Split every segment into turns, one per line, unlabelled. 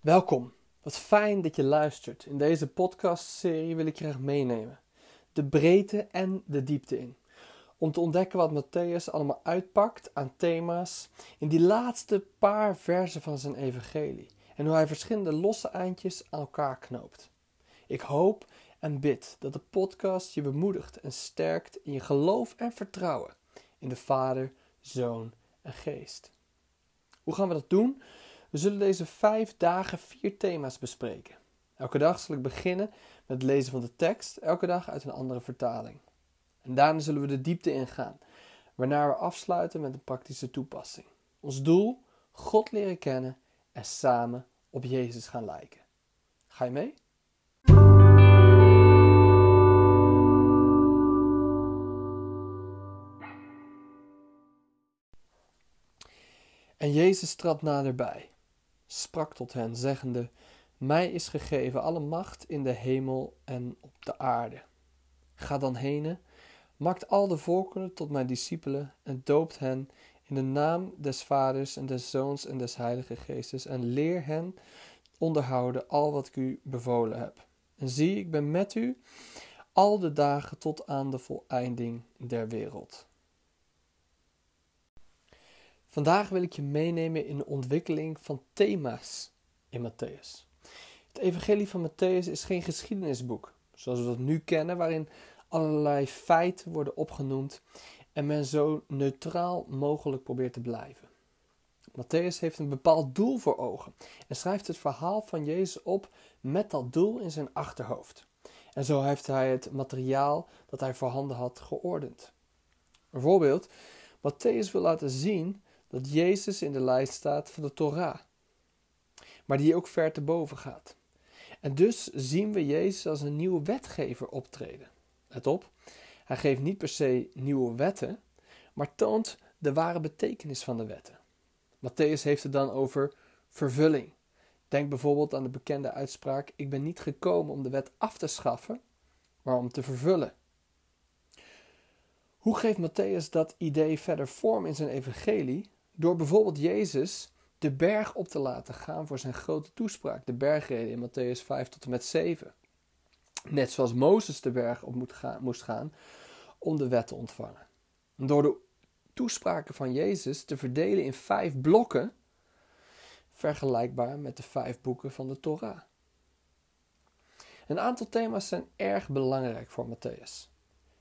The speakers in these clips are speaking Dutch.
Welkom. Wat fijn dat je luistert. In deze podcastserie wil ik je graag meenemen. De breedte en de diepte in. Om te ontdekken wat Matthäus allemaal uitpakt aan thema's in die laatste paar versen van zijn evangelie. En hoe hij verschillende losse eindjes aan elkaar knoopt. Ik hoop en bid dat de podcast je bemoedigt en sterkt in je geloof en vertrouwen in de Vader, Zoon en Geest. Hoe gaan we dat doen? We zullen deze vijf dagen vier thema's bespreken. Elke dag zal ik beginnen met het lezen van de tekst, elke dag uit een andere vertaling. En daarna zullen we de diepte ingaan, waarna we afsluiten met een praktische toepassing. Ons doel: God leren kennen en samen op Jezus gaan lijken. Ga je mee? En Jezus trad naderbij sprak tot hen, zeggende: Mij is gegeven alle macht in de hemel en op de aarde. Ga dan heen, maakt al de volkeren tot mijn discipelen en doopt hen in de naam des Vaders en des Zoons en des Heilige Geestes en leer hen onderhouden al wat ik u bevolen heb. En zie, ik ben met u al de dagen tot aan de voleinding der wereld. Vandaag wil ik je meenemen in de ontwikkeling van thema's in Matthäus. Het Evangelie van Matthäus is geen geschiedenisboek, zoals we dat nu kennen, waarin allerlei feiten worden opgenoemd en men zo neutraal mogelijk probeert te blijven. Matthäus heeft een bepaald doel voor ogen en schrijft het verhaal van Jezus op met dat doel in zijn achterhoofd. En zo heeft hij het materiaal dat hij voorhanden had geordend. Bijvoorbeeld, Matthäus wil laten zien dat Jezus in de lijst staat van de Torah, maar die ook ver te boven gaat. En dus zien we Jezus als een nieuwe wetgever optreden. Let op, hij geeft niet per se nieuwe wetten, maar toont de ware betekenis van de wetten. Matthäus heeft het dan over vervulling. Denk bijvoorbeeld aan de bekende uitspraak: Ik ben niet gekomen om de wet af te schaffen, maar om te vervullen. Hoe geeft Matthäus dat idee verder vorm in zijn evangelie? Door bijvoorbeeld Jezus de berg op te laten gaan voor zijn grote toespraak, de bergreden in Matthäus 5 tot en met 7. Net zoals Mozes de berg op moest gaan om de wet te ontvangen. door de toespraken van Jezus te verdelen in vijf blokken, vergelijkbaar met de vijf boeken van de Torah. Een aantal thema's zijn erg belangrijk voor Matthäus.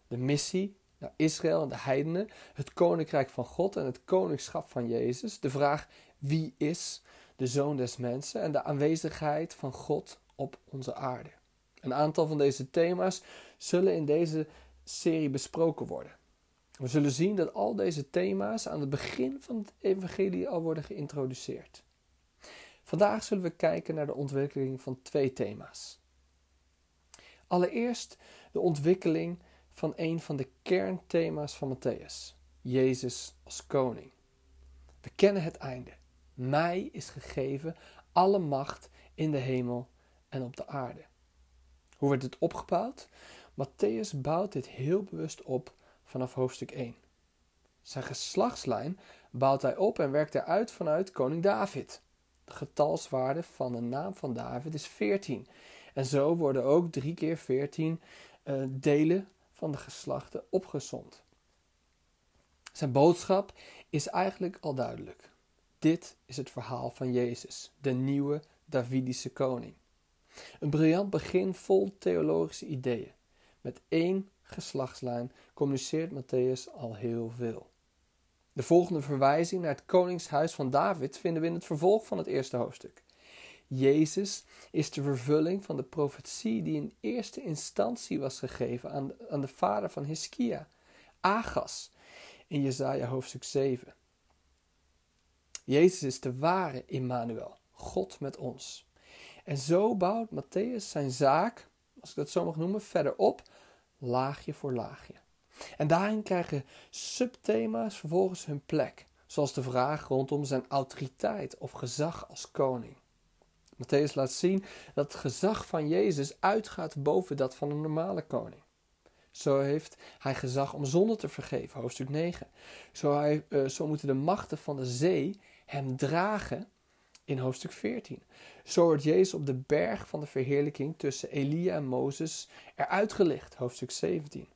De missie, Israël en de heidenen, het koninkrijk van God en het koningschap van Jezus, de vraag wie is de zoon des mensen en de aanwezigheid van God op onze aarde. Een aantal van deze thema's zullen in deze serie besproken worden. We zullen zien dat al deze thema's aan het begin van het evangelie al worden geïntroduceerd. Vandaag zullen we kijken naar de ontwikkeling van twee thema's. Allereerst de ontwikkeling van een van de kernthema's van Matthäus: Jezus als koning. We kennen het einde. Mij is gegeven alle macht in de hemel en op de aarde. Hoe werd het opgebouwd? Matthäus bouwt dit heel bewust op vanaf hoofdstuk 1. Zijn geslachtslijn bouwt hij op en werkt eruit vanuit koning David. De getalswaarde van de naam van David is 14. En zo worden ook drie keer 14 uh, eh, delen van de geslachten opgezond. Zijn boodschap is eigenlijk al duidelijk. Dit is het verhaal van Jezus, de nieuwe Davidische koning. Een briljant begin vol theologische ideeën. Met één geslachtslijn communiceert Matthäus al heel veel. De volgende verwijzing naar het koningshuis van David vinden we in het vervolg van het eerste hoofdstuk. Jezus is de vervulling van de profetie die in eerste instantie was gegeven aan aan de vader van Hiskia, Agas, in Jesaja hoofdstuk 7. Jezus is de ware Immanuel, God met ons. En zo bouwt Matthäus zijn zaak, als ik dat zo mag noemen, verder op, laagje voor laagje. En daarin krijgen subthema's vervolgens hun plek, zoals de vraag rondom zijn autoriteit of gezag als koning. Matthäus laat zien dat het gezag van Jezus uitgaat boven dat van een normale koning. Zo heeft hij gezag om zonde te vergeven, hoofdstuk 9. Zo, hij, uh, zo moeten de machten van de zee hem dragen in hoofdstuk 14. Zo wordt Jezus op de berg van de verheerlijking tussen Elia en Mozes eruit gelicht, hoofdstuk 17.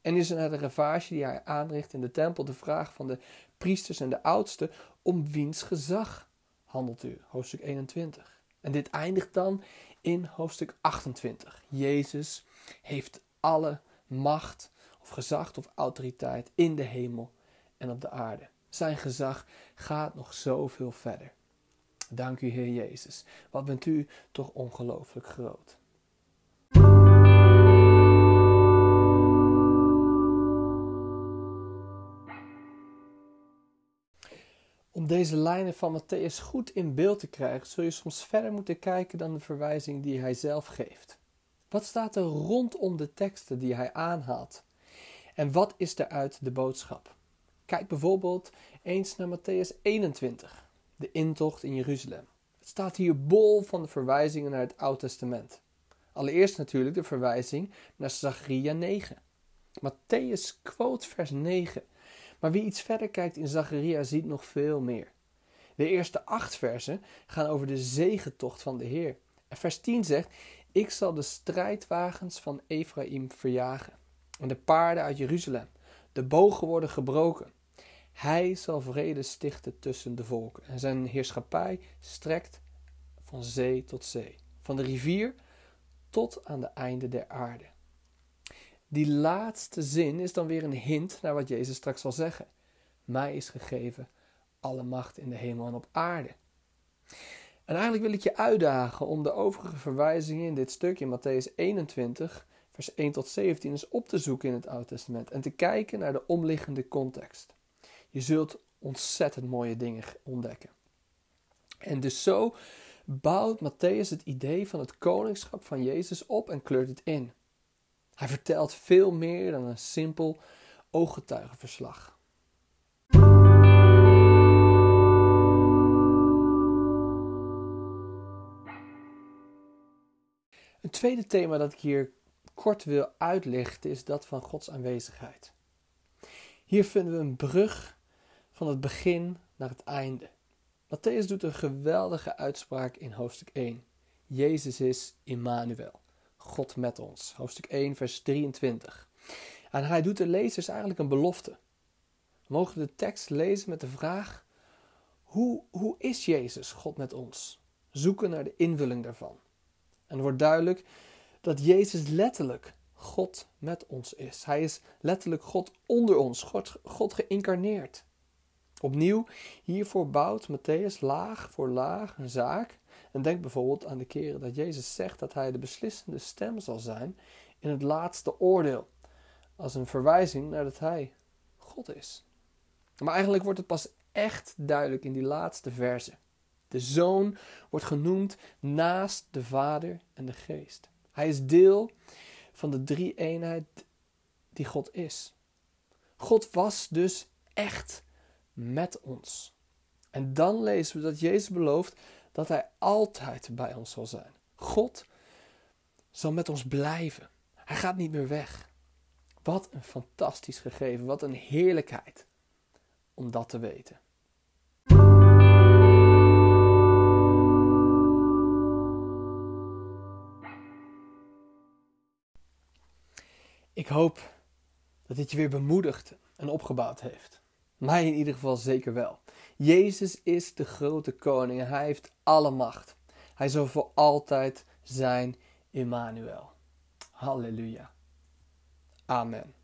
En is er na de ravage die hij aanricht in de tempel de vraag van de priesters en de oudsten om wiens gezag handelt u, hoofdstuk 21. En dit eindigt dan in hoofdstuk 28. Jezus heeft alle macht of gezag of autoriteit in de hemel en op de aarde. Zijn gezag gaat nog zoveel verder. Dank u, Heer Jezus. Wat bent u toch ongelooflijk groot. Deze lijnen van Matthäus goed in beeld te krijgen, zul je soms verder moeten kijken dan de verwijzing die hij zelf geeft. Wat staat er rondom de teksten die hij aanhaalt? En wat is daaruit de boodschap? Kijk bijvoorbeeld eens naar Matthäus 21, de intocht in Jeruzalem. Het staat hier bol van de verwijzingen naar het Oude Testament. Allereerst natuurlijk de verwijzing naar Zacharia 9. Matthäus quote vers 9. Maar wie iets verder kijkt in Zacharia ziet nog veel meer. De eerste acht versen gaan over de zegentocht van de Heer. Vers 10 zegt: Ik zal de strijdwagens van Ephraim verjagen en de paarden uit Jeruzalem. De bogen worden gebroken. Hij zal vrede stichten tussen de volken. En zijn heerschappij strekt van zee tot zee, van de rivier tot aan de einde der aarde. Die laatste zin is dan weer een hint naar wat Jezus straks zal zeggen. Mij is gegeven alle macht in de hemel en op aarde. En eigenlijk wil ik je uitdagen om de overige verwijzingen in dit stuk in Matthäus 21, vers 1 tot 17 eens op te zoeken in het Oude Testament en te kijken naar de omliggende context. Je zult ontzettend mooie dingen ontdekken. En dus zo bouwt Matthäus het idee van het koningschap van Jezus op en kleurt het in. Hij vertelt veel meer dan een simpel ooggetuigenverslag. Een tweede thema dat ik hier kort wil uitlichten is dat van Gods aanwezigheid. Hier vinden we een brug van het begin naar het einde. Matthäus doet een geweldige uitspraak in hoofdstuk 1. Jezus is Immanuel, God met ons. Hoofdstuk 1, vers 23. En hij doet de lezers eigenlijk een belofte. We mogen de tekst lezen met de vraag: hoe, hoe is Jezus, God met ons? Zoeken naar de invulling daarvan. En er wordt duidelijk dat Jezus letterlijk God met ons is. Hij is letterlijk God onder ons, God, God geïncarneerd. Opnieuw, hiervoor bouwt Matthäus laag voor laag een zaak. En denk bijvoorbeeld aan de keren dat Jezus zegt dat hij de beslissende stem zal zijn in het laatste oordeel. Als een verwijzing naar dat hij God is. Maar eigenlijk wordt het pas echt duidelijk in die laatste verse. De zoon wordt genoemd naast de Vader en de Geest. Hij is deel van de drie eenheid die God is. God was dus echt met ons. En dan lezen we dat Jezus belooft dat Hij altijd bij ons zal zijn. God zal met ons blijven. Hij gaat niet meer weg. Wat een fantastisch gegeven, wat een heerlijkheid om dat te weten. Ik hoop dat dit je weer bemoedigd en opgebouwd heeft. Mij in ieder geval zeker wel. Jezus is de grote koning en hij heeft alle macht. Hij zal voor altijd zijn Immanuel. Halleluja. Amen.